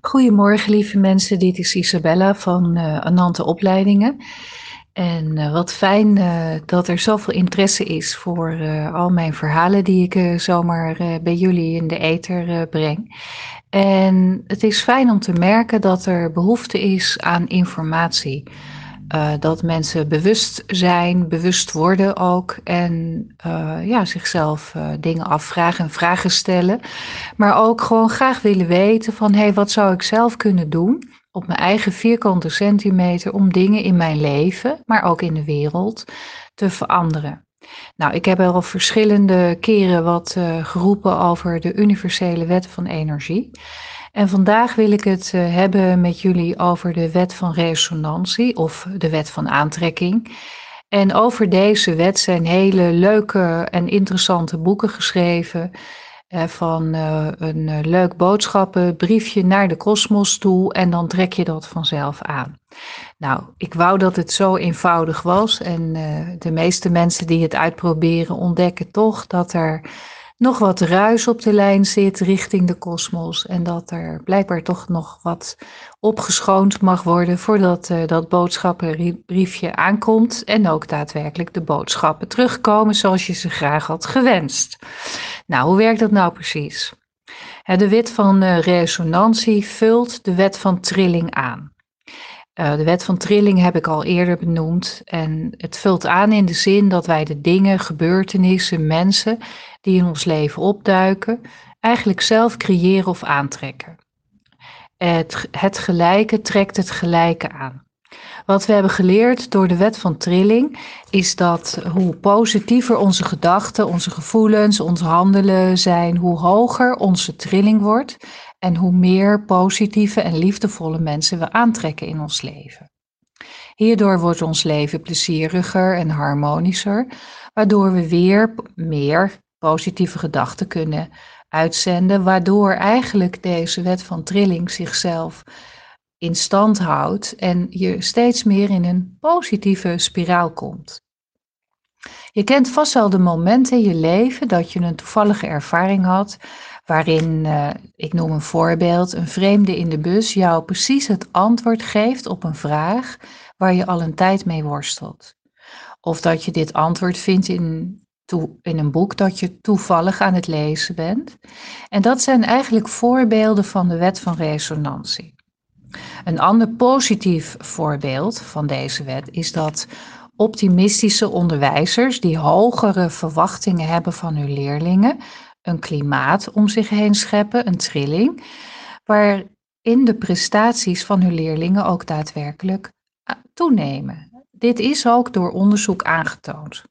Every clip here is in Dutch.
Goedemorgen, lieve mensen. Dit is Isabella van uh, Anante Opleidingen. En uh, wat fijn uh, dat er zoveel interesse is voor al mijn verhalen die ik zomaar bij jullie in de ether breng. En het is fijn om te merken dat er behoefte is aan informatie. Uh, dat mensen bewust zijn, bewust worden ook en uh, ja, zichzelf uh, dingen afvragen en vragen stellen. Maar ook gewoon graag willen weten van hé, hey, wat zou ik zelf kunnen doen op mijn eigen vierkante centimeter om dingen in mijn leven, maar ook in de wereld, te veranderen. Nou, ik heb al verschillende keren wat geroepen over de universele wet van energie. En vandaag wil ik het uh, hebben met jullie over de wet van resonantie of de wet van aantrekking. En over deze wet zijn hele leuke en interessante boeken geschreven. Uh, van uh, een leuk boodschappenbriefje naar de kosmos toe en dan trek je dat vanzelf aan. Nou, ik wou dat het zo eenvoudig was en de meeste mensen die het uitproberen ontdekken toch dat er nog wat ruis op de lijn zit richting de kosmos. En dat er blijkbaar toch nog wat opgeschoond mag worden voordat uh, dat boodschappenbriefje aankomt. En ook daadwerkelijk de boodschappen terugkomen zoals je ze graag had gewenst. Nou, hoe werkt dat nou precies? De wet van uh, resonantie vult de wet van trilling aan. Uh, de wet van trilling heb ik al eerder benoemd. En het vult aan in de zin dat wij de dingen, gebeurtenissen, mensen die in ons leven opduiken, eigenlijk zelf creëren of aantrekken. Het, het gelijke trekt het gelijke aan. Wat we hebben geleerd door de wet van trilling is dat hoe positiever onze gedachten, onze gevoelens, ons handelen zijn, hoe hoger onze trilling wordt en hoe meer positieve en liefdevolle mensen we aantrekken in ons leven. Hierdoor wordt ons leven plezieriger en harmonischer, waardoor we weer meer positieve gedachten kunnen uitzenden, waardoor eigenlijk deze wet van trilling zichzelf in stand houdt en je steeds meer in een positieve spiraal komt. Je kent vast wel de momenten in je leven dat je een toevallige ervaring had waarin, uh, ik noem een voorbeeld, een vreemde in de bus jou precies het antwoord geeft op een vraag waar je al een tijd mee worstelt. Of dat je dit antwoord vindt in in een boek dat je toevallig aan het lezen bent. En dat zijn eigenlijk voorbeelden van de wet van resonantie. Een ander positief voorbeeld van deze wet is dat optimistische onderwijzers die hogere verwachtingen hebben van hun leerlingen, een klimaat om zich heen scheppen, een trilling, waarin de prestaties van hun leerlingen ook daadwerkelijk toenemen. Dit is ook door onderzoek aangetoond.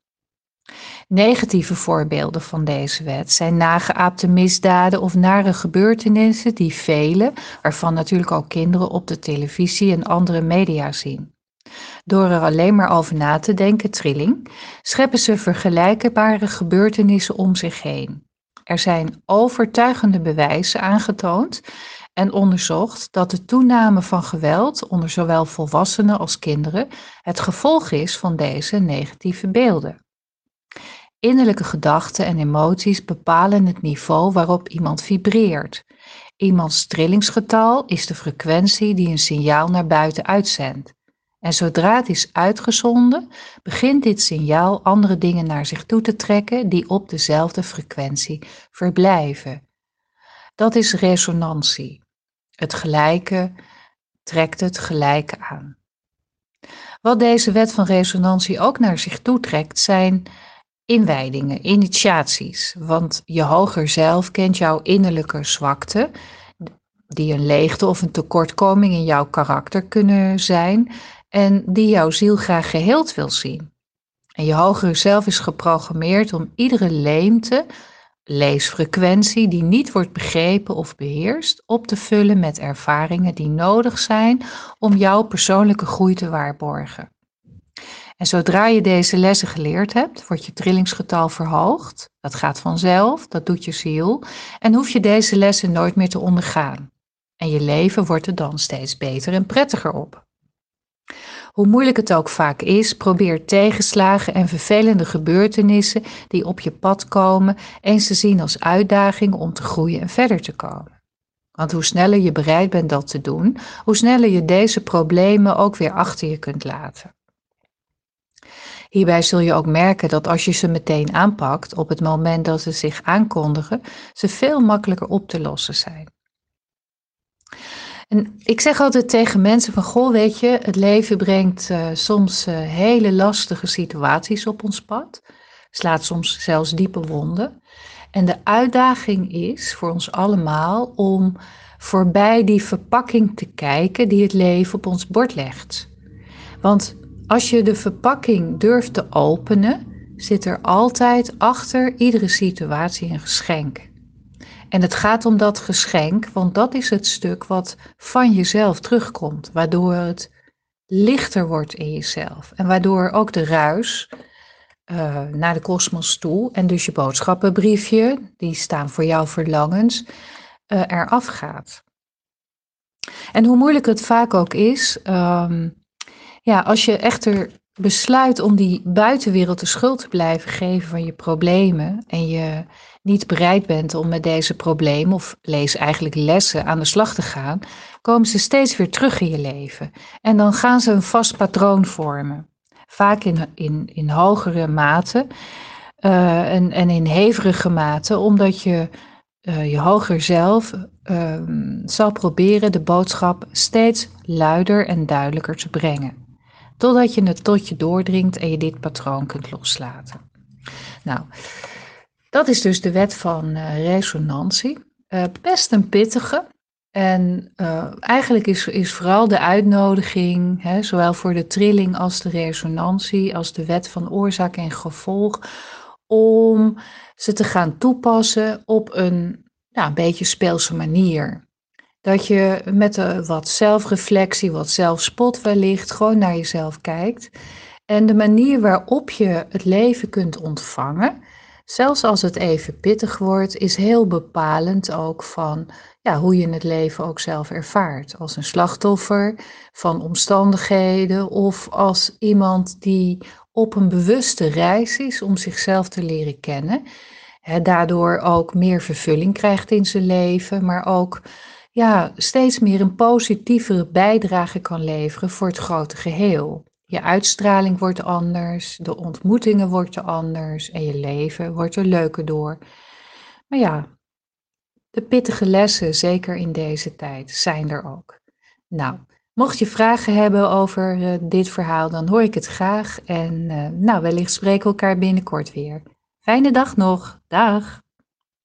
Negatieve voorbeelden van deze wet zijn nageaapte misdaden of nare gebeurtenissen die velen, waarvan natuurlijk ook kinderen, op de televisie en andere media zien. Door er alleen maar over na te denken, trilling, scheppen ze vergelijkbare gebeurtenissen om zich heen. Er zijn overtuigende bewijzen aangetoond en onderzocht dat de toename van geweld onder zowel volwassenen als kinderen het gevolg is van deze negatieve beelden. Innerlijke gedachten en emoties bepalen het niveau waarop iemand vibreert. Iemands trillingsgetal is de frequentie die een signaal naar buiten uitzendt. En zodra het is uitgezonden, begint dit signaal andere dingen naar zich toe te trekken die op dezelfde frequentie verblijven. Dat is resonantie. Het gelijke trekt het gelijke aan. Wat deze wet van resonantie ook naar zich toe trekt, zijn inwijdingen, initiaties. Want je hoger zelf kent jouw innerlijke zwakte, die een leegte of een tekortkoming in jouw karakter kunnen zijn en die jouw ziel graag geheeld wil zien. En je hogere zelf is geprogrammeerd om iedere leemte, leesfrequentie die niet wordt begrepen of beheerst, op te vullen met ervaringen die nodig zijn om jouw persoonlijke groei te waarborgen. En zodra je deze lessen geleerd hebt, wordt je trillingsgetal verhoogd. Dat gaat vanzelf, dat doet je ziel. En hoef je deze lessen nooit meer te ondergaan. En je leven wordt er dan steeds beter en prettiger op. Hoe moeilijk het ook vaak is, probeer tegenslagen en vervelende gebeurtenissen die op je pad komen eens te zien als uitdaging om te groeien en verder te komen. Want hoe sneller je bereid bent dat te doen, hoe sneller je deze problemen ook weer achter je kunt laten. Hierbij zul je ook merken dat als je ze meteen aanpakt, op het moment dat ze zich aankondigen, ze veel makkelijker op te lossen zijn. En ik zeg altijd tegen mensen van, goh, weet je, het leven brengt uh, soms uh, hele lastige situaties op ons pad. Slaat soms zelfs diepe wonden. En de uitdaging is voor ons allemaal om voorbij die verpakking te kijken die het leven op ons bord legt. Want als je de verpakking durft te openen, zit er altijd achter iedere situatie een geschenk. En het gaat om dat geschenk, want dat is het stuk wat van jezelf terugkomt, waardoor het lichter wordt in jezelf en waardoor ook de ruis uh, naar de kosmos toe en dus je boodschappenbriefje, die staan voor jouw verlangens, uh, eraf gaat. En hoe moeilijk het vaak ook is, um, ja, als je echter besluit om die buitenwereld de schuld te blijven geven van je problemen en je niet bereid bent om met deze problemen, of lees eigenlijk lessen, aan de slag te gaan, komen ze steeds weer terug in je leven. En dan gaan ze een vast patroon vormen. Vaak in, in, in hogere mate uh, en, en in hevige mate, omdat je uh, je hoger zelf uh, zal proberen de boodschap steeds luider en duidelijker te brengen. Totdat je het tot je doordringt en je dit patroon kunt loslaten. Nou, dat is dus de wet van uh, resonantie. Uh, best een pittige. En uh, eigenlijk is, is vooral de uitnodiging, hè, zowel voor de trilling als de resonantie, als de wet van oorzaak en gevolg, om ze te gaan toepassen op een ja, een beetje speelse manier. Dat je met een wat zelfreflectie, wat zelfspot wellicht, gewoon naar jezelf kijkt. En de manier waarop je het leven kunt ontvangen, zelfs als het even pittig wordt, is heel bepalend ook van ja, hoe je het leven ook zelf ervaart. Als een slachtoffer van omstandigheden of als iemand die op een bewuste reis is om zichzelf te leren kennen. He, daardoor ook meer vervulling krijgt in zijn leven, maar ook ja, steeds meer een positievere bijdrage kan leveren voor het grote geheel. Je uitstraling wordt anders, de ontmoetingen worden anders en je leven wordt er leuker door. Maar ja, de pittige lessen, zeker in deze tijd, zijn er ook. Nou, mocht je vragen hebben over uh, dit verhaal, dan hoor ik het graag. En uh, nou, wellicht spreken we elkaar binnenkort weer. Fijne dag nog. Dag.